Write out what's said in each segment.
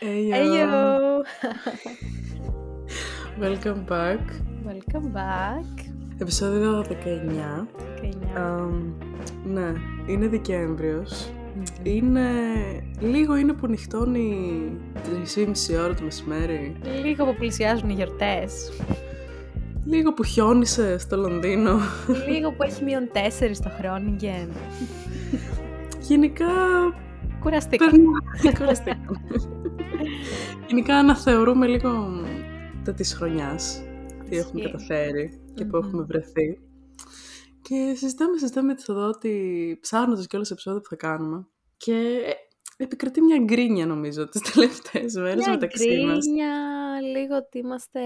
Hey yo. Hey yo. Welcome back. Welcome back. Επεισόδιο 19. 19. Αμ, ναι, είναι Δεκέμβριος. Μμμ. Είναι... Λίγο είναι που νυχτώνει 3,5 ώρα το μεσημέρι. Λίγο που πλησιάζουν οι γιορτές. Λίγο που χιόνισε στο Λονδίνο. Λίγο που έχει μείον 4 στο Χρόνιγκεν. Γενικά... Κουραστήκα. περνά- Κουραστήκαμε. Γενικά αναθεωρούμε λίγο τα της χρονιάς. Τι έχουμε Ισχύει. καταφέρει και που Μμμ. έχουμε βρεθεί. Και συζητάμε, συζητάμε τη εδώ ότι ψάχνοντας και όλα σε επεισόδια που θα κάνουμε. Και επικρατεί μια γκρίνια νομίζω τις τελευταίες μέρες Μια μεταξύ μας. γκρίνια, λίγο ότι είμαστε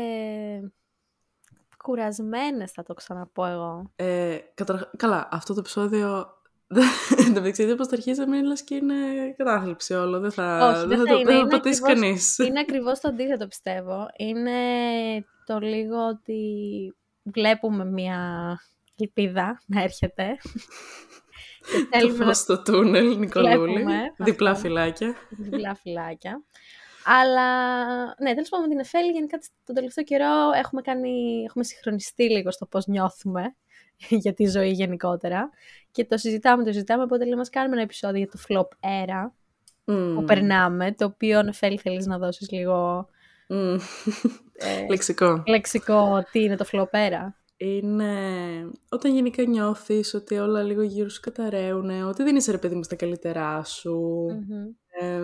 κουρασμένες θα το ξαναπώ εγώ. Ε, καταρχά- Καλά, αυτό το επεισόδιο δεν το μεταξύ όπως το αρχίσαμε είναι λες και είναι κατάθλιψη όλο. Δεν θα, Όχι, δεν δεν θα θα, το, είναι, δεν θα είναι το πατήσει ακριβώς- κανείς. Είναι ακριβώς το αντίθετο πιστεύω. Είναι το λίγο ότι βλέπουμε μια ελπίδα να έρχεται. και Το θέλουμε να φως στο τούνελ, Νικολούλη. Βλέπουμε Διπλά αυτό. φυλάκια. διπλά φυλάκια. Αλλά ναι, τέλος πάντων με την Εφέλη γενικά τον τελευταίο καιρό έχουμε, κάνει, έχουμε συγχρονιστεί λίγο στο πώς νιώθουμε για τη ζωή γενικότερα. Και το συζητάμε, το συζητάμε, οπότε λέμε μας κάνουμε ένα επεισόδιο για το flop era που Μμμ. περνάμε, το οποίο Εφέλη θέλεις να δώσεις λίγο Μμμ. ε, Λεξικό. λεξικό τι είναι το flop era; Είναι όταν γενικά νιώθεις ότι όλα λίγο γύρω σου καταραίουν, ότι δεν είσαι ρε παιδί μου στα καλύτερά σου. Μμμ. Ε,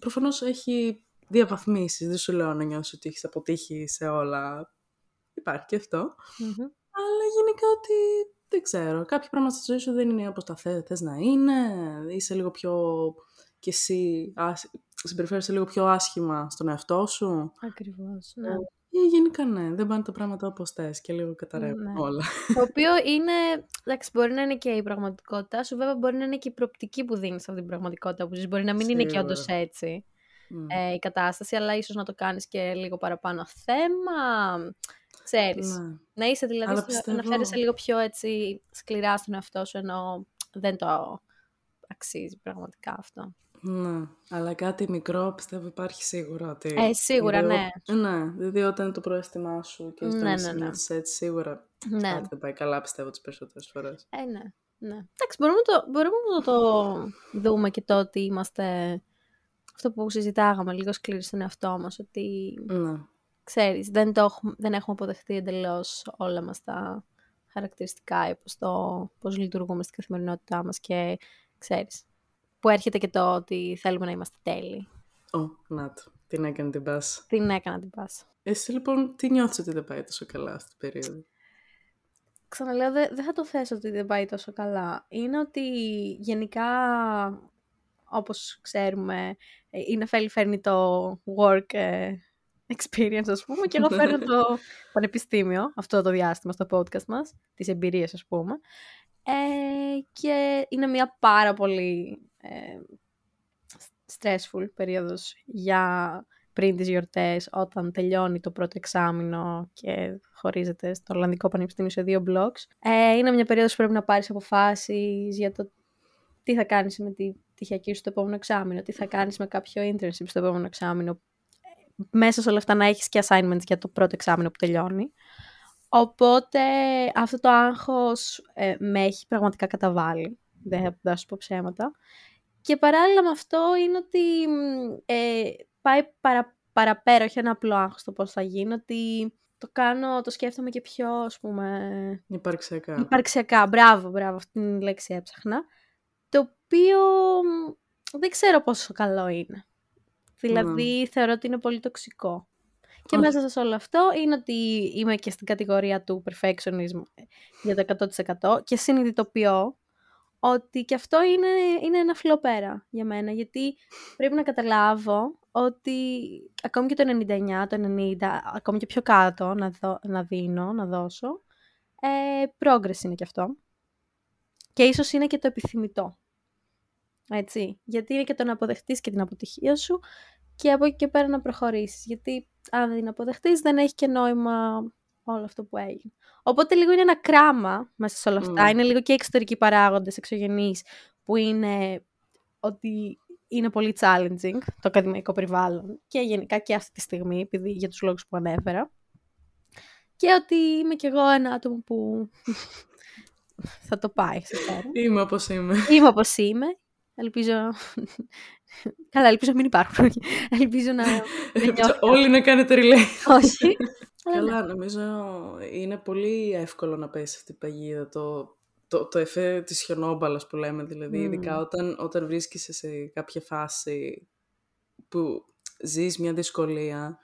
προφανώς έχει διαβαθμίσεις, δεν σου λέω να νιώσεις ότι έχεις αποτύχει σε όλα. Υπάρχει και αυτό. Μμμ. Αλλά γενικά ότι δεν ξέρω. Κάποια πράγματα στη ζωή σου δεν είναι όπως τα θε, θες να είναι. Είσαι λίγο πιο κι εσύ άσ- συμπεριφέρεσαι λίγο πιο άσχημα στον εαυτό σου. Ακριβώς, ναι. Ή γενικά ναι, δεν πάνε τα πράγματα όπως θες και λίγο καταραίουν Ναι. όλα. Το οποίο είναι, εντάξει, μπορεί να είναι και η πραγματικότητά σου, βέβαια μπορεί να είναι και η προοπτική που δίνεις σε αυτή την πραγματικότητα που ζεις. Μπορεί να μην είναι και Σίγουρα. όντω έτσι Μμ. ε, η κατάσταση, αλλά ίσως να το κάνεις και λίγο παραπάνω θέμα, ξέρεις. Ναι. Να είσαι δηλαδή, Αλλά στο- να πιστεύω- φέρεσαι λίγο πιο έτσι σκληρά στον εαυτό σου, ενώ δεν το αξίζει πραγματικά αυτό. Ναι, αλλά κάτι μικρό πιστεύω υπάρχει σίγουρα. Ότι Ε, σίγουρα, δηλαδή, ναι. ο- Ναι, δηλαδή όταν είναι το πρόαισθημά σου και Ναι, όταν ναι, είσαι ναι. νιώθεις έτσι, σίγουρα Ναι. κάτι δεν πάει καλά πιστεύω τις περισσότερες φορές. Ε, ναι. ναι. Εντάξει, μπορούμε, το, μπορούμε να το δούμε και το ότι είμαστε αυτό που συζητάγαμε λίγο σκληροί στον εαυτό μας, ότι Ναι. Ξέρεις, δεν, το έχουμε, δεν έχουμε αποδεχτεί εντελώς όλα μας τα χαρακτηριστικά ή πώς, το, πώς λειτουργούμε στην καθημερινότητά μας και ξέρεις, που έρχεται και το ότι θέλουμε να είμαστε τέλειοι. Ω, να το. Την έκανε την πας. Την έκανα την πάσα. Εσύ λοιπόν τι νιώθεις ότι δεν πάει τόσο καλά αυτή την περίοδο; Ξαναλέω, δεν δεν θα το θέσω ότι δεν πάει τόσο καλά. Είναι ότι γενικά, όπως ξέρουμε, ε, η Νεφέλη φέρνει το work ε, experience, ας πούμε, και εγώ φέρνω το πανεπιστήμιο, αυτό το διάστημα στο podcast μας, τις εμπειρίες, ας πούμε. Ε, και είναι μια πάρα πολύ ε, stressful περίοδος για πριν τις γιορτές, όταν τελειώνει το πρώτο εξάμηνο και χωρίζεται στο Ολλανδικό Πανεπιστήμιο σε δύο blocks. Ε, είναι μια περίοδος που πρέπει να πάρεις αποφάσεις για το τι θα κάνεις με τη πτυχιακή σου το επόμενο εξάμηνο, τι θα κάνεις με κάποιο internship στο επόμενο εξάμηνο. Μέσα σε όλα αυτά να έχεις και assignments για το πρώτο εξάμηνο που τελειώνει. Οπότε αυτό το άγχος ε, με έχει πραγματικά καταβάλει. Δεν θα δεν θα σου πω ψέματα. Και παράλληλα με αυτό είναι ότι μ, ε, πάει παρα, παραπέρα, όχι ένα απλό άγχος το πώς θα γίνει, ότι το κάνω, το σκέφτομαι και πιο, ας πούμε, Υπαρξιακά. υπαρξιακά. Μπράβο, μπράβο, αυτή την λέξη έψαχνα. Το οποίο μ, δεν ξέρω πόσο καλό είναι. Δηλαδή, θεωρώ ότι είναι πολύ τοξικό. Και Όχι. μέσα σε όλο αυτό είναι ότι είμαι και στην κατηγορία του perfectionism για το 100% και συνειδητοποιώ ότι και αυτό είναι, είναι ένα φλοπέρα για μένα, γιατί πρέπει να καταλάβω ότι ακόμη και το 99, το 90, ακόμη και πιο κάτω να, δω, να δίνω, να δώσω, ε, progress είναι και αυτό. Και ίσως είναι και το επιθυμητό. Έτσι. Γιατί είναι και το να αποδεχτείς και την αποτυχία σου και από εκεί και πέρα να προχωρήσεις. Γιατί αν δεν την αποδεχτείς δεν έχει και νόημα όλο αυτό που έγινε. Οπότε λίγο είναι ένα κράμα μέσα σε όλα αυτά. Mm. Είναι λίγο και εξωτερικοί παράγοντες, εξωγενείς, που είναι ότι είναι πολύ challenging το ακαδημαϊκό περιβάλλον και γενικά και αυτή τη στιγμή, επειδή για τους λόγους που ανέφερα. Και ότι είμαι κι εγώ ένα άτομο που θα το πάει στο πέρα. Είμαι όπως είμαι. Είμαι όπως είμαι. Ελπίζω... Καλά, ελπίζω να μην υπάρχουν. ελπίζω να... Όλοι να κάνετε relay. Όχι. Καλά, νομίζω είναι πολύ εύκολο να πέσει αυτή η παγίδα. Το, το, το εφέ της χιονόμπαλας που λέμε, δηλαδή, ειδικά όταν, όταν βρίσκεσαι σε κάποια φάση που ζεις μια δυσκολία,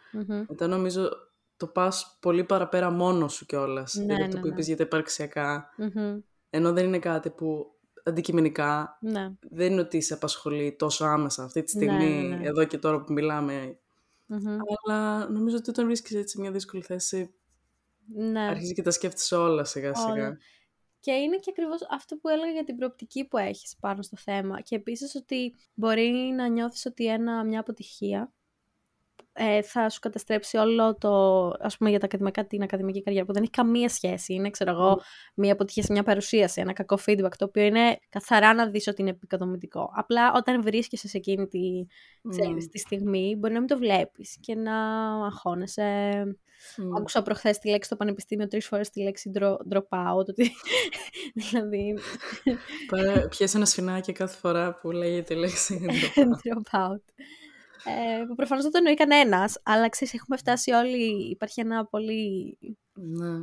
μετά νομίζω το πας πολύ παραπέρα μόνος σου κιόλας. Ναι, δηλαδή αυτό ναι, που ναι. είπες για τα υπαρξιακά. Ενώ δεν είναι κάτι που αντικειμενικά ναι. δεν είναι ότι σε απασχολεί τόσο άμεσα αυτή τη ναι, στιγμή, ναι, εδώ και τώρα που μιλάμε. Αλλά νομίζω ότι όταν βρίσκεσαι έτσι μια δύσκολη θέση, ναι. αρχίζεις και τα σκέφτεσαι όλα σιγά σιγά. Και είναι και ακριβώς αυτό που έλεγα για την προοπτική που έχεις πάνω στο θέμα. Και επίσης ότι μπορεί να νιώθεις ότι ένα, μια αποτυχία ε, θα σου καταστρέψει όλο το, ας πούμε για τα ακαδημικά, την ακαδημική καριέρα που δεν έχει καμία σχέση. Είναι, ξέρω εγώ, μια αποτυχία σε μια παρουσίαση, ένα κακό feedback, το οποίο είναι καθαρά να δεις ότι είναι επικοδομητικό. Απλά όταν βρίσκεσαι σε εκείνη τη, ξέρεις, τη στιγμή, μπορεί να μην το βλέπεις και να αγχώνεσαι. Mm. Άκουσα προχθές τη λέξη στο πανεπιστήμιο τρεις φορές τη λέξη drop out. Ότι... δηλαδή... Πιέσαι ένα σφινάκι κάθε φορά που λέγεται η λέξη drop out ε, που προφανώς δεν το εννοεί κανένας, αλλά ξέρεις, έχουμε φτάσει όλοι. Υπάρχει ένα πολύ. Ναι.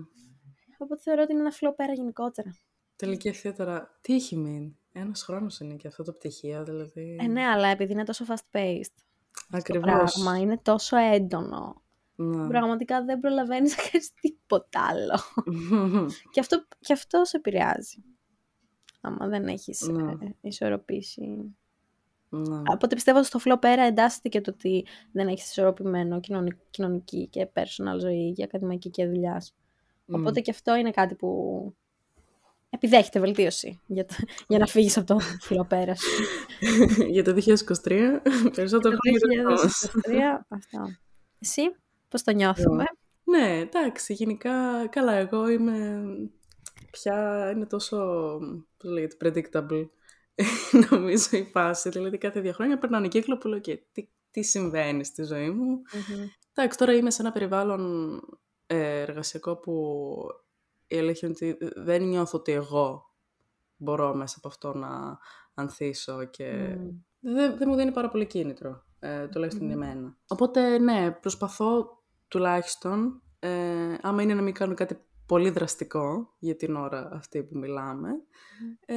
Οπότε θεωρώ ότι είναι ένα φλό πέρα γενικότερα. Τελική ευθεία τώρα, τι έχει μείνει; Ένας χρόνος είναι και αυτό το πτυχίο, δηλαδή. Ε, ναι, αλλά επειδή είναι τόσο fast paced. Ακριβώς. Το πράγμα είναι τόσο έντονο. Ναι. Πραγματικά δεν προλαβαίνεις να κάνεις τίποτα άλλο. και, αυτό, και αυτό σε επηρεάζει. Άμα δεν έχεις ναι. Ε, ισορροπήσει ναι. Οπότε πιστεύω ότι στο φλό πέρα εντάσσεται και το ότι δεν έχεις ισορροπημένο κοινωνική και personal ζωή για ακαδημαϊκή και δουλειάς. Οπότε και αυτό είναι κάτι που επιδέχεται βελτίωση για, το, για να φύγεις από το φλό πέρα σου. για το 2023, περισσότερο χρόνο το 2023, αυτό. Εσύ, πώς το νιώθουμε; Ναι, εντάξει, γενικά, καλά, εγώ είμαι πια, είναι τόσο, πώς λέγεται, predictable νομίζω η φάση. Δηλαδή κάθε δύο χρόνια περνάνε κύκλο που λέω και τι, τι συμβαίνει στη ζωή μου. Εντάξει, τώρα είμαι σε ένα περιβάλλον ε, εργασιακό που η αλήθεια είναι ότι δεν νιώθω ότι εγώ μπορώ μέσα από αυτό να ανθίσω και δεν, δεν μου δίνει πάρα πολύ κίνητρο, ε, τουλάχιστον για μένα. Οπότε ναι, προσπαθώ τουλάχιστον, ε, άμα είναι να μην κάνω κάτι πολύ δραστικό για την ώρα αυτή που μιλάμε, ε,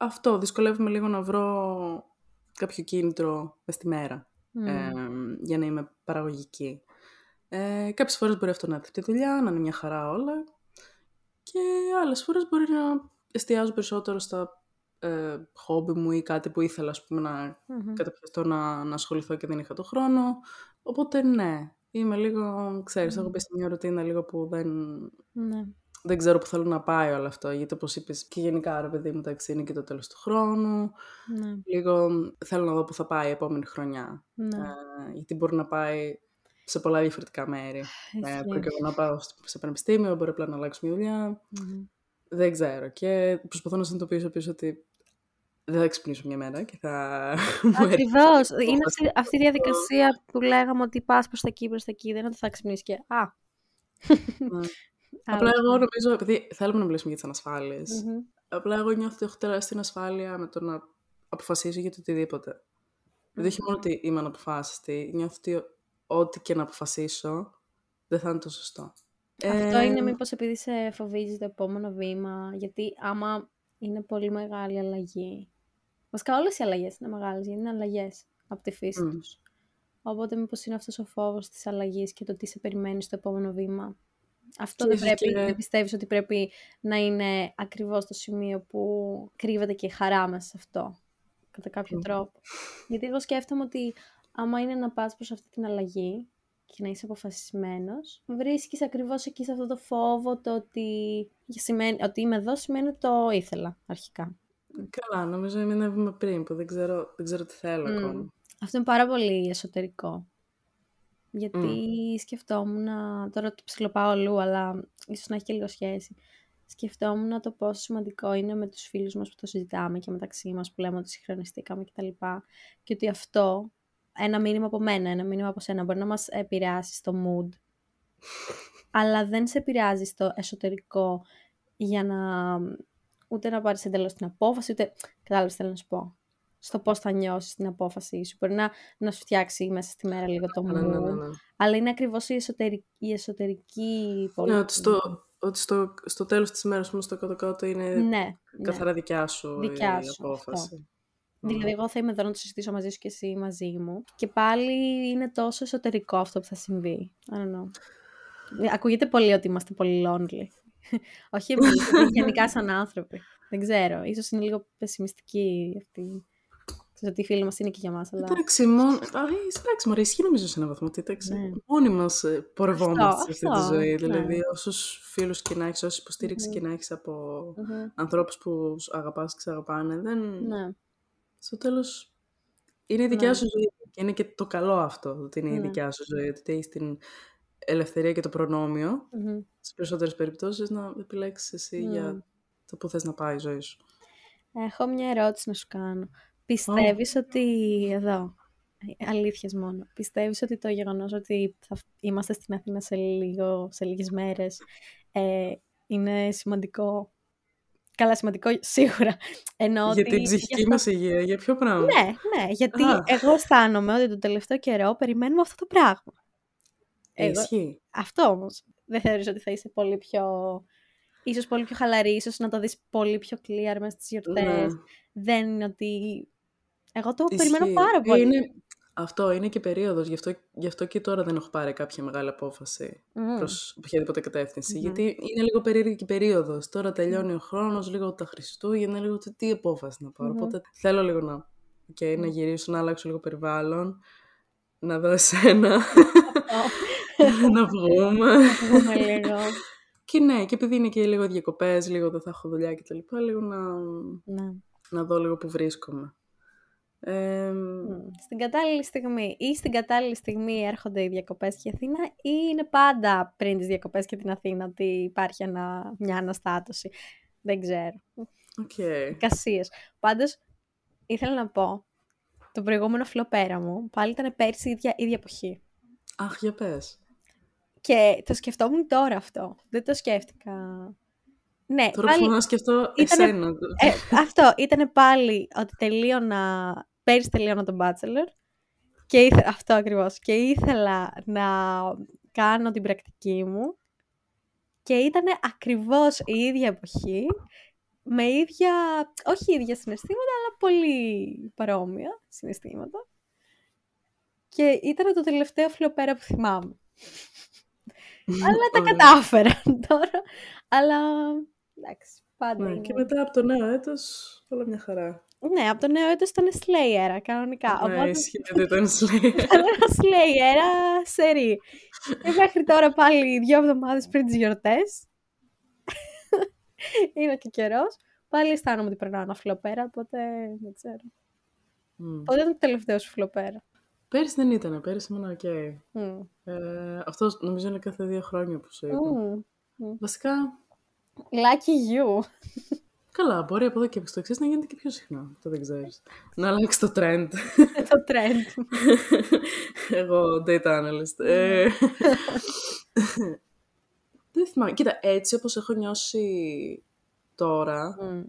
αυτό, δυσκολεύομαι λίγο να βρω κάποιο κίνητρο μες τη μέρα ε, για να είμαι παραγωγική. Ε, κάποιες φορές μπορεί αυτό να έρθει τη δουλειά, να είναι μια χαρά όλα και άλλες φορές μπορεί να εστιάζω περισσότερο στα ε, χόμπι μου ή κάτι που ήθελα ας πούμε, να mm καταπιαστώ να, να ασχοληθώ και δεν είχα το χρόνο. Οπότε ναι, είμαι λίγο, ξέρεις, έχω μπει σε μια ρουτίνα λίγο που δεν, ναι δεν ξέρω που θέλω να πάει όλο αυτό. Γιατί όπως είπες και γενικά, ρε παιδί μου, εντάξει, είναι και το τέλος του χρόνου. Ναι. Λίγο θέλω να δω που θα πάει η επόμενη χρονιά. Ναι. Ε, γιατί μπορεί να πάει σε πολλά διαφορετικά μέρη. Ε, μπορεί και εγώ να πάω σε πανεπιστήμιο, μπορεί απλά να αλλάξω μια δουλειά. Δεν ξέρω. Και προσπαθώ να συνειδητοποιήσω πίσω ότι δεν θα ξυπνήσω μια μέρα και θα. Ακριβώς. είναι αυτή, αυτή, η διαδικασία που λέγαμε ότι πας προς τα εκεί, προς τα εκεί. Δεν είναι ότι θα ξυπνήσεις και. Α. Ναι. Απλά εγώ νομίζω, επειδή θέλουμε να μιλήσουμε για τις ανασφάλειες, απλά εγώ νιώθω ότι έχω τεράστια ασφάλεια με το να αποφασίσω για το οτιδήποτε. Mm-hmm. Δηλαδή, όχι μόνο ότι είμαι αναποφάσιστη, νιώθω ότι ό,τι και να αποφασίσω δεν θα είναι το σωστό. Αυτό ε... είναι μήπως επειδή σε φοβίζει το επόμενο βήμα, γιατί άμα είναι πολύ μεγάλη αλλαγή. Βασικά όλες οι αλλαγές είναι μεγάλες, γιατί είναι αλλαγές από τη φύση mm. τους. Οπότε μήπως είναι αυτός ο φόβος της αλλαγής και το τι σε περιμένει στο επόμενο βήμα. Αυτό δεν πρέπει, και... δεν πιστεύεις ότι πρέπει να είναι ακριβώς το σημείο που κρύβεται και η χαρά μας σε αυτό, κατά κάποιο τρόπο. Γιατί εγώ σκέφτομαι ότι άμα είναι να πας προς αυτή την αλλαγή και να είσαι αποφασισμένος, βρίσκεις ακριβώς εκεί σε αυτό το φόβο το ότι, σημαίνει, ότι είμαι εδώ σημαίνει ότι το ήθελα αρχικά. Καλά, νομίζω είναι ένα βήμα πριν που δεν ξέρω, δεν ξέρω τι θέλω mm. ακόμα. Αυτό είναι πάρα πολύ εσωτερικό. Γιατί mm. σκεφτόμουν, τώρα το ψιλοπάω αλλού, αλλά ίσως να έχει και λίγο σχέση. σκεφτόμουν το πόσο σημαντικό είναι με τους φίλους μας που το συζητάμε και μεταξύ μας που λέμε ότι συγχρονιστήκαμε κτλ. Και, και ότι αυτό, ένα μήνυμα από μένα, ένα μήνυμα από σένα, μπορεί να μας επηρεάσει στο mood, αλλά δεν σε επηρεάζει στο εσωτερικό για να ούτε να πάρεις εντελώς την απόφαση, ούτε κατάλαβες θέλω να σου πω. Στο πώς θα νιώσεις την απόφαση σου. Μπορεί να, να σου φτιάξει μέσα στη μέρα λίγο το mood, Ναι, ναι, ναι, ναι. αλλά είναι ακριβώς η εσωτερική, η εσωτερική Ναι, ότι στο, ότι στο, στο τέλος της ημέρας όμως το κάτω-κάτω είναι Ναι, ναι. καθαρά δικιά σου Δικιά η σου, απόφαση. Δηλαδή, εγώ θα είμαι εδώ να το συζητήσω μαζί σου και εσύ μαζί μου. Και πάλι είναι τόσο εσωτερικό αυτό που θα συμβεί. I don't know. Ακούγεται πολύ ότι είμαστε πολύ lonely. Όχι εμείς, γενικά σαν άνθρωποι. Δεν ξέρω. Ίσως είναι λίγο πεσημιστική αυτή. Ξέρω ότι οι φίλοι μας είναι και για μας, αλλά... Εντάξει, μόνο... Α, ε, εντάξει, μωρέ, ισχύει νομίζω σε έναν βαθμό. ότι, Εντάξει, Ναι. μόνοι μας ε, πορευόμαστε Αυτό, σε αυτή τη αυτό, ζωή. ναι. Δηλαδή, όσους φίλους και να έχεις, όση υποστήριξη Μμμ. και να έχεις από Μμμ. ανθρώπους που σου αγαπάς και σε αγαπάνε, δεν... Ναι, στο τέλος είναι η δικιά Ναι. σου ζωή. Και είναι και το καλό αυτό, ότι είναι η Ναι. δικιά σου ζωή. Ότι έχεις την ελευθερία και το προνόμιο, Μμμ. στις περισσότερες περιπτώσεις, να επιλέξεις εσύ Ναι. για το που θες να πάει η ζωή σου. Έχω μια ερώτηση να σου κάνω. Πιστεύεις ότι... Εδώ. ε, Αλήθειες μόνο. Πιστεύεις ότι το γεγονός ότι θα είμαστε στην Αθήνα σε, λίγο, σε λίγες μέρες ε, είναι σημαντικό. Καλά, σημαντικό σίγουρα. Ενώ για ότι την ψυχική αυτό- μας υγεία, για ποιο πράγμα; Ναι, ναι, γιατί Α. εγώ αισθάνομαι ότι τον τελευταίο καιρό περιμένουμε αυτό το πράγμα. Ε, Εγώ- Ισχύει. Αυτό όμως. Δεν θεωρείς ότι θα είσαι πολύ πιο... Ίσως πολύ πιο χαλαρή, ίσως να το δεις πολύ πιο clear μέσα στις γιορτές. Ναι. Δεν είναι ότι... Εγώ το Ισχύει. περιμένω πάρα Ε, πολύ. Είναι... Αυτό είναι και περίοδος, γι αυτό, γι' αυτό και τώρα δεν έχω πάρει κάποια μεγάλη απόφαση Μμμ. προς οποιαδήποτε κατεύθυνση. Μμμ. Γιατί είναι λίγο περίεργη και η περίοδος. Τώρα τελειώνει ο χρόνος, λίγο τα Χριστούγεννα, λίγο το τι απόφαση να πάρω. Μμμ. Οπότε θέλω λίγο να, okay, να γυρίσω, να αλλάξω λίγο περιβάλλον, να δω εσένα, να βγούμε. Πούμε λίγο. και ναι, και επειδή είναι και λίγο διακοπές, λίγο δεν θα έχω δουλειά κτλ. Λίγο να, ναι. να δω λίγο που βρίσκομαι. Ε, Μμ. Στην κατάλληλη στιγμή ή στην κατάλληλη στιγμή έρχονται οι διακοπές και η Αθήνα ή είναι πάντα πριν τις διακοπές και την Αθήνα ότι υπάρχει ένα, μια αναστάτωση. Δεν ξέρω. οκ. Κασίες. Πάντως, ήθελα να πω, το προηγούμενο flop era μου πάλι ήταν πέρσι η ίδια, ίδια εποχή. Αχ, για πες. Και το σκεφτόμουν τώρα αυτό. Δεν το σκέφτηκα. Ναι, Τώρα πάλι, που να σκεφτώ ήτανε- εσένα. ε, αυτό ήταν πάλι ότι τελείωνα, πέρυσι τελείωνα τον Bachelor και ήθε, αυτό ακριβώς. Και ήθελα να κάνω την πρακτική μου και ήταν ακριβώς η ίδια εποχή με ίδια, όχι ίδια συναισθήματα, αλλά πολύ παρόμοια συναισθήματα. Και ήταν το τελευταίο φλοπέρα που θυμάμαι. αλλά τα Ωραία. κατάφερα τώρα. Αλλά εντάξει, πάντα Ναι, είναι. και μετά από το νέο έτος, όλα μια χαρά. Ναι, από το νέο έτος ήταν Slayer, κανονικά. Ναι, Οπότε ισχύει ότι ήταν Slayer. ήταν ένα Slayer, σερί. Και μέχρι τώρα πάλι δύο εβδομάδες πριν τις γιορτές. είναι και καιρός. Πάλι αισθάνομαι ότι περνάω ένα flop era, οπότε δεν ξέρω. Μμ. Πότε ήταν το τελευταίο σου flop era. Πέρυσι δεν ήταν, πέρυσι ήμουν οκ. Μμ. Ε, αυτό νομίζω είναι κάθε δύο χρόνια που σου είπα. Μμ. Βασικά, Lucky you. Καλά, μπορεί από εδώ και στο εξή να γίνεται και πιο συχνά. Αυτό δεν ξέρεις. να αλλάξει το trend. το trend. Εγώ, data analyst. Ε, δεν θυμάμαι. Κοίτα, έτσι όπως έχω νιώσει τώρα, Μμ.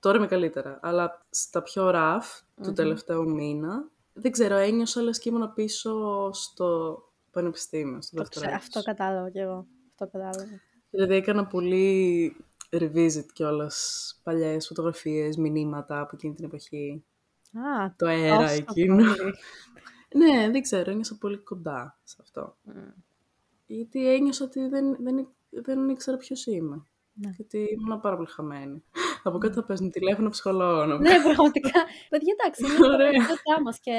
τώρα είμαι καλύτερα, αλλά στα πιο rough του Μμμ. τελευταίου μήνα, δεν ξέρω, ένιωσα λες και ήμουν πίσω στο πανεπιστήμιο, στο Το δεύτερο ξέ- έτος. Αυτό κατάλαβα κι εγώ. Αυτό κατάλαβα. Δηλαδή έκανα πολύ revisit κιόλας παλιές φωτογραφίες, μηνύματα από εκείνη την εποχή. Α, Το αέρα τόσο εκείνο. πολύ. Ναι, δεν ξέρω, ένιωσα πολύ κοντά σε αυτό. Μμ. Γιατί ένιωσα ότι δεν, δεν, δεν ήξερα ποιος είμαι. Ναι. Γιατί ήμουν πάρα πολύ χαμένη. Από κάτω θα παίζουν τηλέφωνο ψυχολόγο. να ναι, πραγματικά. Παιδιά, εντάξει, είναι Ωραία. το πραγματικότητά μας. Και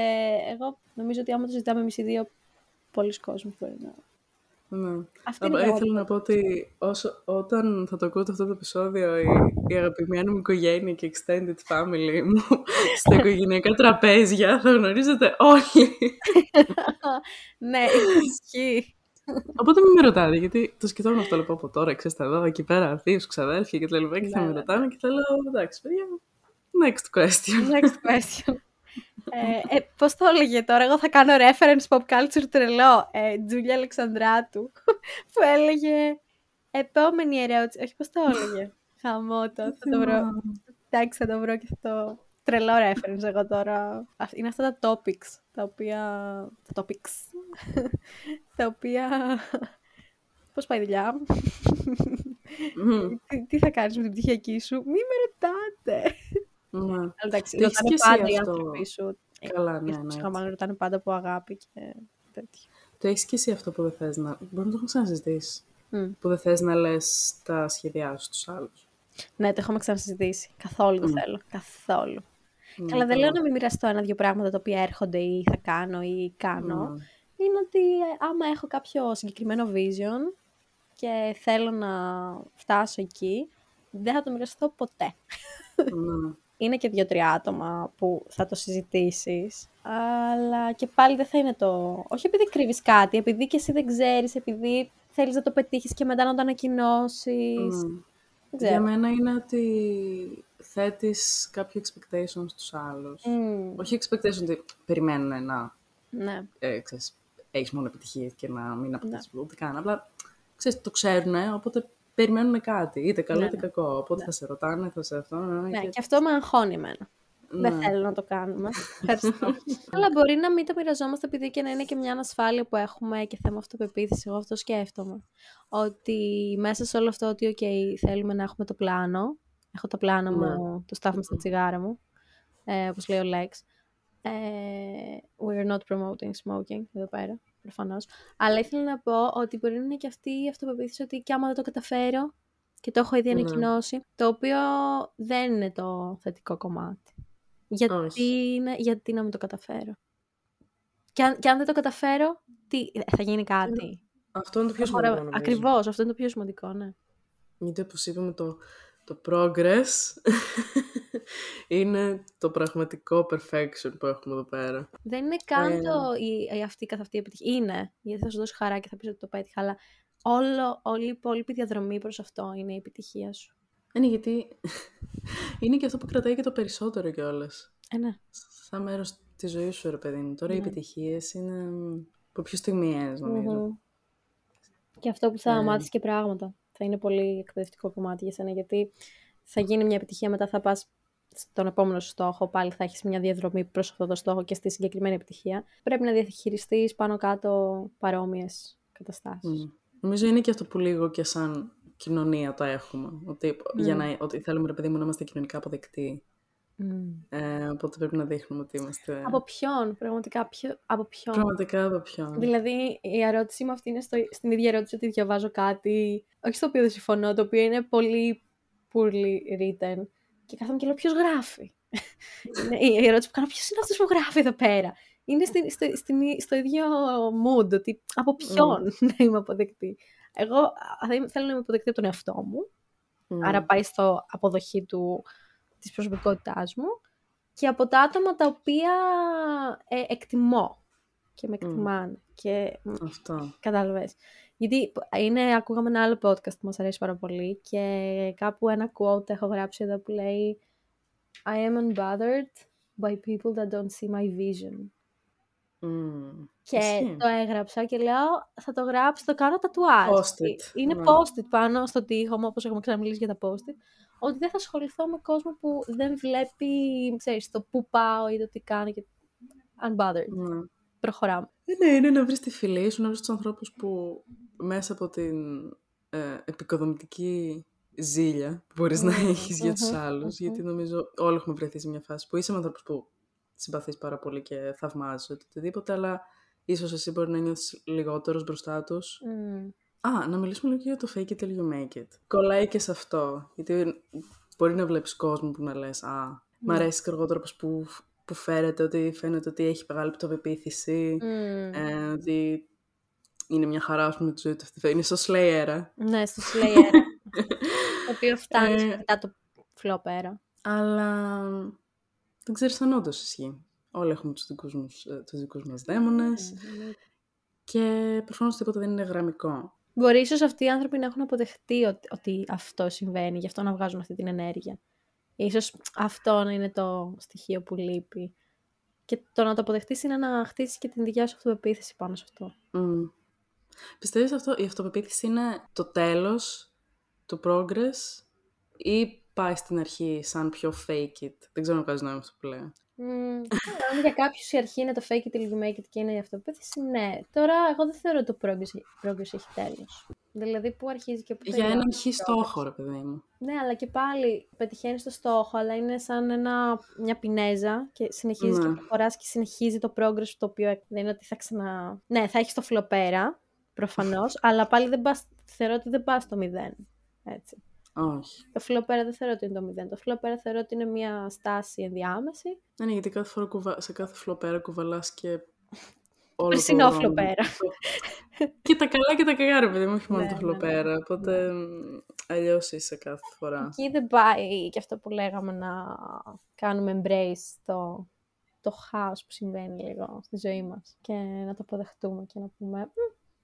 εγώ νομίζω ότι άμα το συζητάμε εμείς οι δύο, πολλοί κόσμοι μπορεί να. Ναι. Αυτή Α, είναι η ήθελα να πραγματικότητα. πω ότι όσο, όταν θα το ακούτε αυτό το επεισόδιο, η, η αγαπημένη μου οικογένεια και extended family μου στα οικογενειακά τραπέζια θα γνωρίζετε όλοι. ναι, ισχύει. Οπότε μην με ρωτάτε, γιατί το σκεφτόμουν αυτό λοιπόν από τώρα, ξέρεις, τα δω εκεί πέρα, δύο ξαδέλφια και τα λοιπά και θα Ναι, με ναι, ρωτάνε και θα λέω, εντάξει, παιδιά, next question. Next question. Ε, ε, πώς το έλεγε τώρα, εγώ θα κάνω reference pop culture τρελό. Ε, Τζούλια Αλεξανδράτου, που έλεγε επόμενη ερώτηση. Όχι, πώς το έλεγε. Χαμότο, θα το βρω. Εντάξει, θα το βρω και θα το... Τρελό reference εγώ τώρα. Αυ- Είναι αυτά τα topics, τα οποία... Τα topics. τα οποία... Πώς πάει η δουλειά. Μμμ. τι, τι θα κάνεις με την πτυχιακή σου; Μη με ρωτάτε. Ναι. Αλλά εντάξει, Το έχεις ρωτάνε και εσύ πάντα οι αυτό. άνθρωποι σου. Ε, Καλά, ναι, οι ναι. ψυχομάλλον ρωτάνε πάντα από αγάπη και τέτοια. Το έχεις και εσύ αυτό που δεν θες να... Μπορεί να το έχουμε ξανασυζητήσει. Μμ. Που δεν θες να λες τα σχέδιά σου στους άλλους. Ναι, το έχουμε ξανασυζητήσει. Καθόλου δεν Μμ. θέλω. Καθόλου. Ναι, Καλά, δεν καλά. λέω να μην μοιραστώ ένα-δύο πράγματα τα οποία έρχονται ή θα κάνω ή κάνω. Ναι. Είναι ότι ε, άμα έχω κάποιο συγκεκριμένο vision και θέλω να φτάσω εκεί, δεν θα το μοιραστώ ποτέ. Ναι. Είναι και δύο-τρία άτομα που θα το συζητήσεις, αλλά και πάλι δεν θα είναι το... Όχι επειδή κρύβεις κάτι, επειδή και εσύ δεν ξέρεις, επειδή θέλεις να το πετύχεις και μετά να το ανακοινώσεις. Μμ. Δεν Για ξέρω. μένα είναι ότι θέτεις κάποιο expectation στους άλλους. Μμ, Όχι expectation ότι περιμένουν να ναι. ε, ξέρεις, έχεις μόνο επιτυχίες και να μην Ναι. αποκτήσεις ούτε καν. Απλά ξέρεις, το ξέρουν, οπότε περιμένουν κάτι, είτε καλό Ναι, είτε ναι. κακό. Οπότε θα σε ρωτάνε, θα σε αυτό. ναι, Ναι, και- και αυτό με αγχώνει εμένα. Δεν Ναι. θέλω να το κάνουμε. Ευχαριστώ. Αλλά μπορεί να μην το μοιραζόμαστε επειδή και να είναι και μια ανασφάλεια που έχουμε και θέμα αυτοπεποίθηση. Εγώ αυτό σκέφτομαι. Ότι μέσα σε όλο αυτό ότι, OK, θέλουμε να έχουμε το πλάνο. Έχω το πλάνο Ναι. μου, το στάφουμε στα τσιγάρα μου. Ε, όπως λέει ο Lex. Ε, we're not promoting smoking εδώ πέρα, προφανώς. Αλλά ήθελα να πω ότι μπορεί να είναι και αυτή η αυτοπεποίθηση ότι και άμα δεν το καταφέρω και το έχω ήδη Ναι. ανακοινώσει, το οποίο δεν είναι το θετικό κομμάτι. Γιατί, Όχι. είναι, γιατί να μην το καταφέρω. Και αν, και αν δεν το καταφέρω, τι, θα γίνει κάτι. Αυτό είναι το πιο Θα σημαντικό, χορεύω. νομίζω. Ακριβώς, αυτό είναι το πιο σημαντικό, ναι. Γιατί όπως είπαμε, το, το progress είναι το πραγματικό perfection που έχουμε εδώ πέρα. Δεν είναι καν Ε. το, η, η αυτή καθ' αυτή η επιτυχία. Είναι, γιατί θα σου δώσει χαρά και θα πεις ότι το πέτυχα, αλλά όλο, όλη η υπόλοιπη διαδρομή προς αυτό είναι η επιτυχία σου. Είναι γιατί είναι και αυτό που κρατάει και το περισσότερο κιόλας. Ε, ναι. Σαν μέρος της ζωής σου, ρε παιδί μου. Τώρα οι Ναι. επιτυχίες είναι από πιο στιγμιαίες, νομίζω. Μμμ. Και αυτό που θα Ε. μάθεις και πράγματα. Θα είναι πολύ εκπαιδευτικό κομμάτι για σένα, γιατί θα γίνει μια επιτυχία, μετά θα πας στον επόμενο σου στόχο, πάλι θα έχεις μια διαδρομή προς αυτό το στόχο και στη συγκεκριμένη επιτυχία. Πρέπει να διαχειριστείς πάνω κάτω παρόμοιες καταστάσεις. Μμ. Νομίζω είναι και αυτό που λίγο και σαν κοινωνία το έχουμε. Ότι, για Μμ. να, ότι θέλουμε, ρε παιδί μου, να είμαστε κοινωνικά αποδεκτοί. Μμ. Ε, οπότε πρέπει να δείχνουμε ότι είμαστε... Από ποιον, πραγματικά, ποιο, από ποιον; Πραγματικά από ποιον. Δηλαδή, η ερώτηση μου αυτή είναι στο, στην ίδια ερώτηση ότι διαβάζω κάτι, όχι στο οποίο δεν συμφωνώ, το οποίο είναι πολύ poorly written. Και κάθομαι και λέω ποιος γράφει; είναι η ερώτηση που κάνω, ποιος είναι αυτός που γράφει εδώ πέρα; Είναι στην, στο, στην, στο ίδιο mood, ότι από ποιον να είμαι αποδεκτή. Εγώ α, θα είμαι- θέλω να είμαι αποδεκτή από τον εαυτό μου, Μμ. άρα πάει στο αποδοχή του, της προσωπικότητάς μου και από τα άτομα τα οποία ε, εκτιμώ και με εκτιμάνε και Αυτό. Κατάλαβες. Γιατί είναι, ακούγαμε ένα άλλο podcast που μας αρέσει πάρα πολύ και κάπου ένα quote έχω γράψει εδώ που λέει I am unbothered by people that don't see my vision. Μμ. Και Ισχύει. το έγραψα και λέω θα το γράψω, θα το κάνω τατουάζ. Post-it, Είναι ναι. post-it πάνω στο τοίχο μου, όπως έχουμε ξαναμιλήσει για τα post-it, ότι δεν θα ασχοληθώ με κόσμο που δεν βλέπει, ξέρεις, το που πάω ή το τι κάνω και unbothered. Ναι. Προχωράμε. Ε, Ναι, είναι να βρεις τη φιλή σου, να βρεις τους ανθρώπους που μέσα από την ε, επικοδομητική ζήλια που μπορείς να Μμμ, έχεις για τους μμμ, άλλους, μμμ. γιατί νομίζω όλοι έχουμε βρεθεί σε μια φάση που είσαι με ανθρώπους που συμπαθείς πάρα πολύ και θαυμάζεις ότι οτιδήποτε, αλλά ίσως εσύ μπορεί να νιώθεις λιγότερος μπροστά τους. Μμ. Α, να μιλήσουμε λίγο και για το fake it till you make it. Κολλάει και σε αυτό, γιατί μπορεί να βλέπεις κόσμο που να λες «Α, μ' Ναι. αρέσει και ο τρόπος που, που φέρεται, ότι φαίνεται ότι έχει μεγάλη πτωπεποίθηση». Μμ. Ε, ότι είναι μια χαρά ας πούμε τη ζωή του αυτή. Είναι στο Slayer. ε. Ναι, στο Slayer. το οποίο φτάνει Ε, και μετά το φλοπέρα. Αλλά δεν ξέρεις αν όντως ισχύει. Όλοι έχουμε τους δικούς, μας, ε, τους δικούς μας δαίμονες. Ναι, και προφανώς τίποτα δεν είναι γραμμικό. Μπορεί ίσως αυτοί οι άνθρωποι να έχουν αποδεχτεί ότι, ότι αυτό συμβαίνει, γι' αυτό να βγάζουν αυτή την ενέργεια. Ίσως αυτό να είναι το στοιχείο που λείπει. Και το να το αποδεχτείς είναι να χτίσεις και την δικιά σου αυτοπεποίθηση πάνω σε αυτό. Mm. Πιστεύεις αυτό, η αυτοπεποίθηση είναι το τέλος του progress ή πάει στην αρχή σαν πιο fake it. Δεν ξέρω αν βγάζει νόημα αυτό που λέω. Mm, αν για κάποιους η αρχή είναι το fake it till you make it και είναι η αυτοπεποίθηση, ναι. Τώρα εγώ δεν θεωρώ ότι το progress, progress έχει τέλος. Δηλαδή που αρχίζει και που Για έναν χι στόχο, ρε παιδί μου. Ναι, αλλά και πάλι πετυχαίνεις το στόχο, αλλά είναι σαν ένα, μια πινέζα και συνεχίζεις ναι. και προχωράς και συνεχίζει το progress το οποίο δεν είναι ότι θα ξανα... Ναι, θα έχεις το φλοπέρα, προφανώς, αλλά πάλι δεν πας, θεωρώ ότι δεν πας στο μηδέν. Έτσι. Όχι. Το φλοπέρα δεν θεωρώ ότι είναι το μηδέν. Το φλοπέρα θεωρώ ότι είναι μια στάση ενδιάμεση. Ναι, ναι γιατί κάθε φορά κουβα... σε κάθε φλοπέρα κουβαλάς και όλο Περσινό φλοπέρα. και τα καλά και τα κακά, ρε παιδί μου, όχι μόνο ναι, το ναι, φλοπέρα. Ναι, οπότε ναι. αλλιώς είσαι κάθε φορά. Εκεί δεν πάει και αυτό που λέγαμε να κάνουμε embrace το, το χάος που συμβαίνει λίγο στη ζωή μας και να το αποδεχτούμε και να πούμε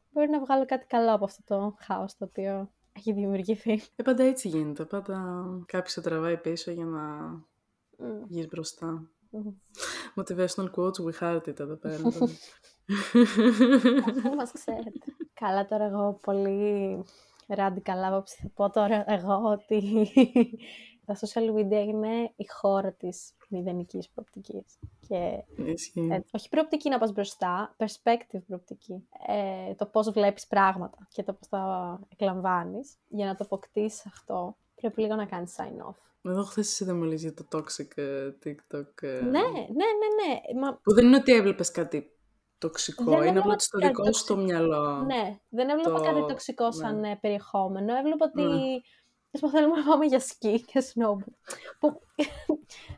μπορεί να βγάλω κάτι καλό από αυτό το χάος το οποίο έχει δημιουργηθεί. Ε, πάντα έτσι γίνεται. Πάντα κάποιος σε τραβάει πίσω για να mm. βγεις μπροστά. Mm. Motivational quotes, we heart it εδώ πέρα. Αυτό μας ξέρετε. Καλά τώρα εγώ πολύ radical άποψη θα πω τώρα εγώ ότι τα social media είναι η χώρα της μηδενικής προοπτικής. Και, ε, όχι προοπτική να πας μπροστά, perspective προοπτική. Ε, το πώς βλέπεις πράγματα και το πώς τα εκλαμβάνεις. Για να το αποκτήσεις αυτό, πρέπει λίγο να κάνεις sign-off. Εδώ χθες εσύ δεν μου λες για το toxic ε, TikTok. Ε, ναι, ναι, ναι, ναι. Μα... Που δεν είναι ότι έβλεπες κάτι τοξικό, είναι απλά στο δικό σου το μυαλό. Ναι, δεν έβλεπα το... κάτι τοξικό ναι. σαν ναι. περιεχόμενο. Έβλεπα ότι ναι. Ας θέλουμε να πάμε για σκι και snowboard. Που...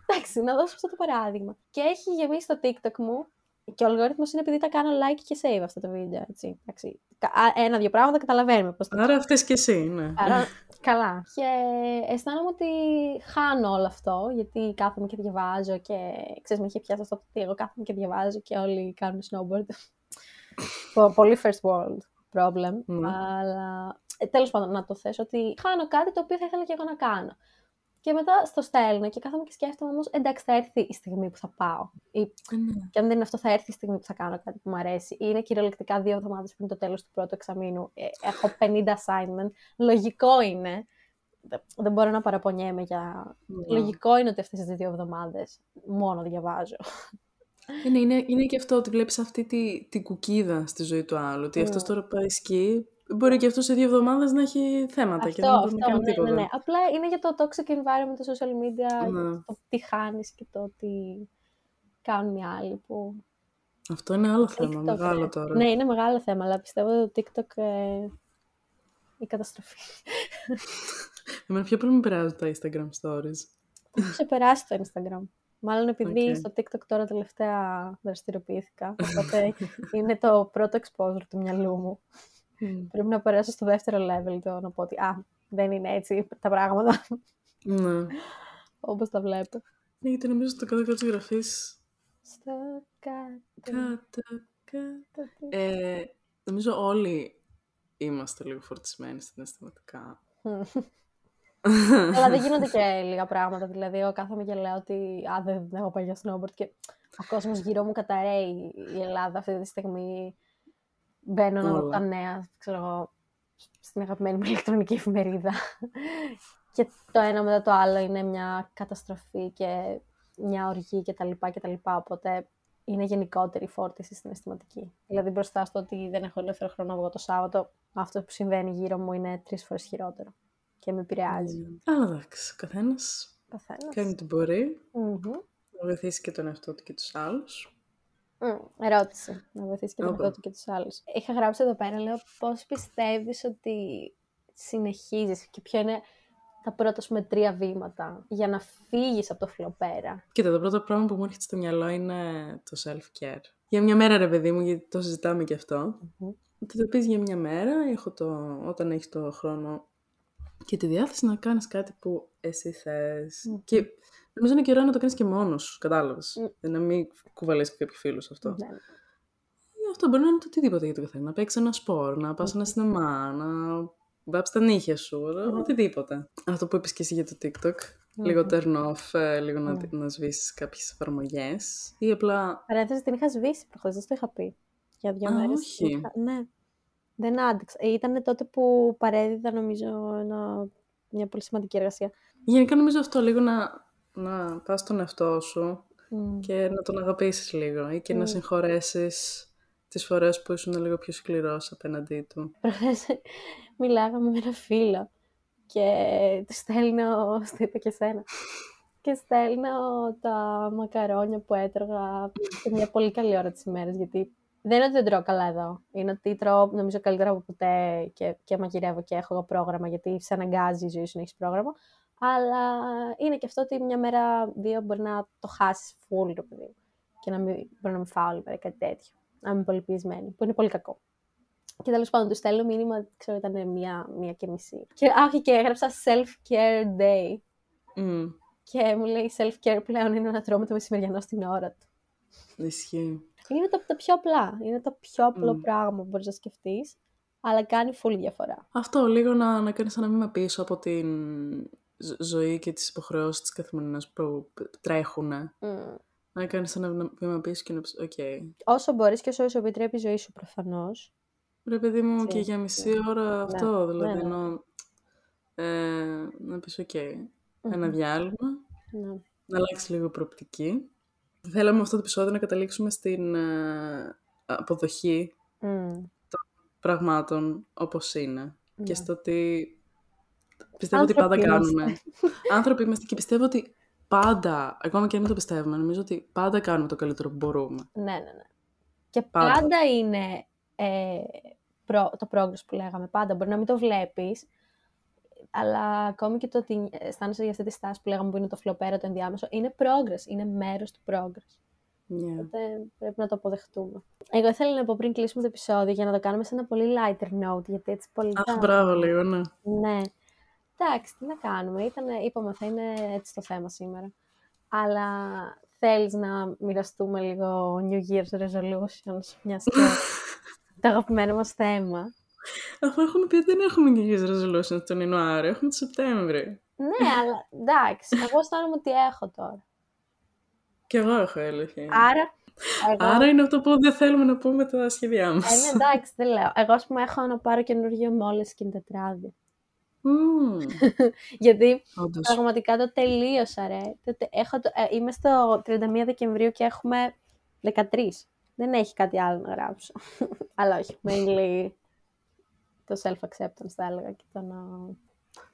Εντάξει, να δώσω αυτό το παράδειγμα. Και έχει γεμίσει το TikTok μου και ο αλγόριθμος είναι επειδή τα κάνω like και save αυτό το βίντεο, έτσι. Εντάξει. Ένα-δύο πράγματα καταλαβαίνουμε πώς το Άρα αυτές και εσύ, ναι. Άρα, καλά. Και αισθάνομαι ότι χάνω όλο αυτό, γιατί κάθομαι και διαβάζω και ξέρεις, με είχε πιάσει αυτό ότι εγώ κάθομαι και διαβάζω και όλοι κάνουν snowboard. Πολύ first world problem, mm. αλλά ε, τέλος πάντων να το θέσω ότι χάνω κάτι το οποίο θα ήθελα και εγώ να κάνω. Και μετά στο στέλνω και κάθομαι και σκέφτομαι όμως, εντάξει, θα έρθει η στιγμή που θα πάω. Ή, mm. Και αν δεν είναι αυτό, θα έρθει η στιγμή που θα κάνω κάτι που μου αρέσει. Είναι κυριολεκτικά δύο εβδομάδες πριν το τέλος του πρώτου εξαμήνου. Ε, έχω 50 assignment. Λογικό είναι. Δεν μπορώ να παραπονιέμαι για. Ναι. Λογικό είναι ότι αυτές τις δύο εβδομάδες μόνο διαβάζω. Είναι, είναι, είναι και αυτό ότι βλέπεις αυτή τη, τη κουκίδα στη ζωή του άλλου. Ότι mm. αυτός τώρα πάει σκι, Μπορεί και αυτός σε δύο εβδομάδες να έχει θέματα αυτό, και να μην κάνει ναι, τίποτα. Ναι, ναι. Απλά είναι για το toxic environment, το social media, ναι. το τι χάνεις και το τι κάνουν οι άλλοι που... Αυτό είναι άλλο θέμα, μεγάλο ναι. τώρα. Ναι, είναι μεγάλο θέμα, αλλά πιστεύω ότι το TikTok ε, η καταστροφή. Εμένα πιο πολύ με περάζουν τα Instagram stories. Έχω ξεπεράσει το Instagram. Μάλλον επειδή okay. στο TikTok τώρα τελευταία δραστηριοποιήθηκα, οπότε είναι το πρώτο exposure του μυαλού μου. Πρέπει να περάσω στο δεύτερο level το να πω ότι α, δεν είναι έτσι τα πράγματα. Ναι. Όπως τα βλέπω. Ναι, γιατί νομίζω στο κάτω κάτω γραφής... Στο κάτω. Κάτω, κάτω. Ε, νομίζω όλοι είμαστε λίγο φορτισμένοι συναισθηματικά. Αλλά δεν γίνονται και λίγα πράγματα. Δηλαδή, εγώ κάθομαι και λέω ότι α, δεν, δεν έχω πάει για snowboard και ο κόσμος γύρω μου καταραίει η Ελλάδα αυτή τη στιγμή Μπαίνω να δω τα νέα, ξέρω εγώ, στην αγαπημένη μου ηλεκτρονική εφημερίδα. και το ένα μετά το άλλο είναι μια καταστροφή και μια οργή κτλ. κτλ. Οπότε είναι γενικότερη φόρτιση στην αισθηματική. Δηλαδή μπροστά στο ότι δεν έχω ελεύθερο χρόνο εγώ το Σάββατο, αυτό που συμβαίνει γύρω μου είναι τρεις φορές χειρότερο. Και με επηρεάζει. Mm. Αλλά εντάξει, ο καθένας κάνει ό,τι μπορεί. Mm-hmm. Να βοηθήσει και τον εαυτό του και τους άλλους. Mm, ερώτηση. Να βοηθήσει και τον εαυτό του και τους άλλους. Είχα γράψει εδώ πέρα, λέω, πώς πιστεύεις ότι συνεχίζεις και ποιο είναι τα πρώτα σου με τρία βήματα για να φύγεις από το φλοπέρα; Κοίτα, το πρώτο πράγμα που μου έρχεται στο μυαλό είναι το self-care. Για μια μέρα, ρε παιδί μου, γιατί το συζητάμε και αυτό. Mm-hmm. το πεις για μια μέρα, έχω το, όταν έχεις το χρόνο και τη διάθεση να κάνεις κάτι που εσύ θες. Και Νομίζω είναι καιρό να το κάνεις και μόνος σου, κατάλαβε. Mm. Να μην κουβαλέσει και κάποιο φίλο αυτό. Ναι. αυτό μπορεί να είναι το οτιδήποτε για τον καθένα. Να παίξεις ένα σπορ, να πας ένα σινεμά, να βάψεις τα νύχια σου, οτιδήποτε. Αυτό που είπες και εσύ για το TikTok. Λίγο turn off, ε, λίγο να, να σβήσεις κάποιες εφαρμογές. Ή απλά. Παρένθεση την είχα σβήσει προχθές, δεν το είχα πει. Για δύο Α, μέρες. όχι. Ναι. Δεν άντεξα. Ήταν τότε που παρέδιδα, νομίζω, ένα... μια πολύ σημαντική εργασία. Γενικά νομίζω αυτό λίγο να, να πας στον εαυτό σου Μμ. και να τον αγαπήσεις λίγο ή και να συγχωρέσεις τις φορές που ήσουν λίγο πιο σκληρός απέναντί του. Προχθές μιλάγαμε με ένα φίλο και του στέλνω, στο είπα και σένα, και στέλνω τα μακαρόνια που έτρωγα σε μια πολύ καλή ώρα της ημέρας, γιατί δεν είναι ότι δεν τρώω καλά εδώ. Είναι ότι τρώω νομίζω καλύτερα από ποτέ και, και μαγειρεύω και έχω εγώ πρόγραμμα, γιατί σε αναγκάζει η ζωή σου να έχεις πρόγραμμα. Αλλά είναι και αυτό ότι μια μέρα, δύο μπορεί να το χάσεις full, ρε παιδί μου. Και να μην, μπορεί να μην φάω άλλη μέρα κάτι τέτοιο. Να είμαι πολύ πιεσμένη, που είναι πολύ κακό. Και τέλος πάντων του στέλνω μήνυμα, ξέρω ήταν μία, μία και μισή. Και, α, όχι, και έγραψα self-care day. Μμ, Και μου λέει self-care πλέον είναι να τρώμε το μεσημεριανό στην ώρα του. ισχύει. Είναι το, το πιο απλά. Είναι το πιο απλό πράγμα που μπορείς να σκεφτείς, αλλά κάνει full διαφορά. Αυτό, λίγο να, να κάνεις ένα βήμα πίσω από την ζ- ζωή και τις υποχρεώσεις της καθημερινάς που τρέχουν. Μμ. Να κάνεις ένα βήμα πίσω και να πεις, οκ. Όσο μπορείς και όσο σου επιτρέπει η ζωή σου προφανώς. Ρε παιδί μου Έτσι, και για μισή ώρα αυτό, δηλαδή, ναι, ναι. ενώ, ε, να πεις, οκ, ένα διάλειμμα, Ναι. να αλλάξεις λίγο προοπτική. Θέλαμε αυτό το επεισόδιο να καταλήξουμε στην ε, αποδοχή Μμ. πραγμάτων όπως είναι. Ναι. Και στο ότι πιστεύω ότι πάντα Άνθρωποι είμαστε. κάνουμε. Άνθρωποι είμαστε και πιστεύω ότι πάντα, ακόμα και αν μην το πιστεύουμε, νομίζω ότι πάντα κάνουμε το καλύτερο που μπορούμε. Ναι, ναι, ναι. Και Πάντα. πάντα, είναι ε, προ- το progress που λέγαμε. Πάντα. Μπορεί να μην το βλέπεις, αλλά ακόμη και το ότι αισθάνεσαι για αυτή τη στάση που λέγαμε που είναι το φλοπέρα, το ενδιάμεσο, είναι progress. Είναι μέρος του progress. Yeah. Οπότε πρέπει να το αποδεχτούμε. Εγώ ήθελα να πω πριν κλείσουμε το επεισόδιο για να το κάνουμε σε ένα πολύ lighter note, γιατί έτσι πολύ Αχ, θα- μπράβο λίγο, ναι. Ναι. Εντάξει, τι να κάνουμε. Ήτανε, είπαμε, θα είναι έτσι το θέμα σήμερα. Αλλά θέλεις να μοιραστούμε λίγο New Year's resolutions, μιας και το αγαπημένο μας θέμα; Αφού έχουμε πει ότι δεν έχουμε New Year's resolutions τον Ιανουάριο, έχουμε το Σεπτέμβριο. ναι, αλλά εντάξει, εγώ αισθάνομαι ότι έχω τώρα. Και εγώ έχω έλεγχη. Άρα, εγώ... Άρα είναι αυτό που δεν θέλουμε να πούμε τα σχέδιά Ε, μας. ναι, εντάξει, δεν λέω. Εγώ, ας πούμε, έχω να πάρω καινούργιο Moleskine τετράδι. Μμμ, Γιατί Όντως. πραγματικά το τελείωσα, ρε. Το τε- Έχω το... ε, είμαι στο 31 Δεκεμβρίου και έχουμε 13. Δεν έχει κάτι άλλο να γράψω. Αλλά όχι, mainly το self-acceptance θα έλεγα και το να...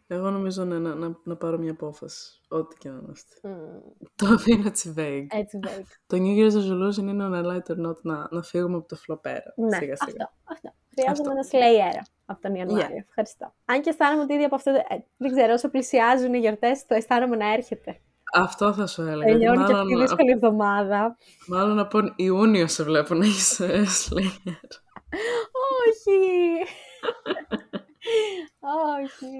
Εγώ νομίζω ναι, να, να, να πάρω μια απόφαση. Ό,τι και να είμαστε. Μμ, Το αφήνω έτσι vague. έτσι vague. Το New Year's resolution είναι ένα lighter note να, να φύγουμε από το φλοπέρα. Ναι, σιγά σιγά. αυτό, αυτό. Χρειάζομαι ένα slayer από τον Ιανουάριο. Ευχαριστώ. Αν και αισθάνομαι ότι ήδη από αυτό, ε, δεν ξέρω, όσο πλησιάζουν οι γιορτές, το αισθάνομαι να έρχεται. Αυτό θα σου έλεγα. Τελειώνει και μάλλον, αυτή η δύσκολη εβδομάδα. μάλλον από Ιούνιο σε βλέπω να είσαι Slayer. Όχι! Όχι!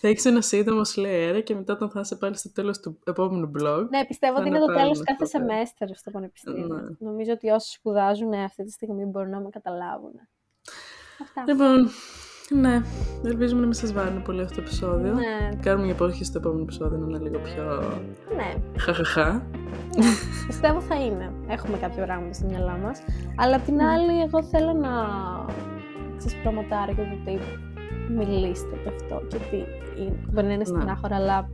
θα έχεις ένα σύντομο Slayer και μετά όταν θα είσαι πάλι στο τέλος του επόμενου blog. Ναι, πιστεύω Θα ότι είναι είναι το πάλι τέλος με κάθε αυτό, ναι. σεμέστερ στο πανεπιστήμιο. Ναι. Νομίζω ότι όσοι σπουδάζουν αυτή τη στιγμή μπορούν να με καταλάβουν. Αυτά. Λοιπόν, ναι, ελπίζουμε να μην σας βάρουν πολύ αυτό το επεισόδιο. Ναι, Κάνουμε μια υπόσχεση στο επόμενο επεισόδιο να είναι λίγο πιο ναι. χαχαχά. Πιστεύω θα είναι. Έχουμε κάποια πράγματα στο μυαλό μας. Αλλά απ' την άλλη, εγώ θέλω να σας προμοτάρω και το ότι μιλήστε γι' αυτό. Και ότι είναι- μπορεί να είναι Ναι. στενάχωρα, αλλά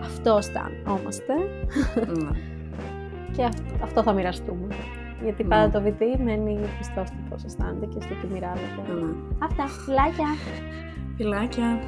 αυτό αισθανόμαστε. ναι. Και αυτό, αυτό θα μοιραστούμε. Γιατί Ναι. πάντα το VT μένει πιστός στο πώς αισθάνεται και στο τι μοιράζεται. ναι. Αυτά. Φιλάκια! Φιλάκια.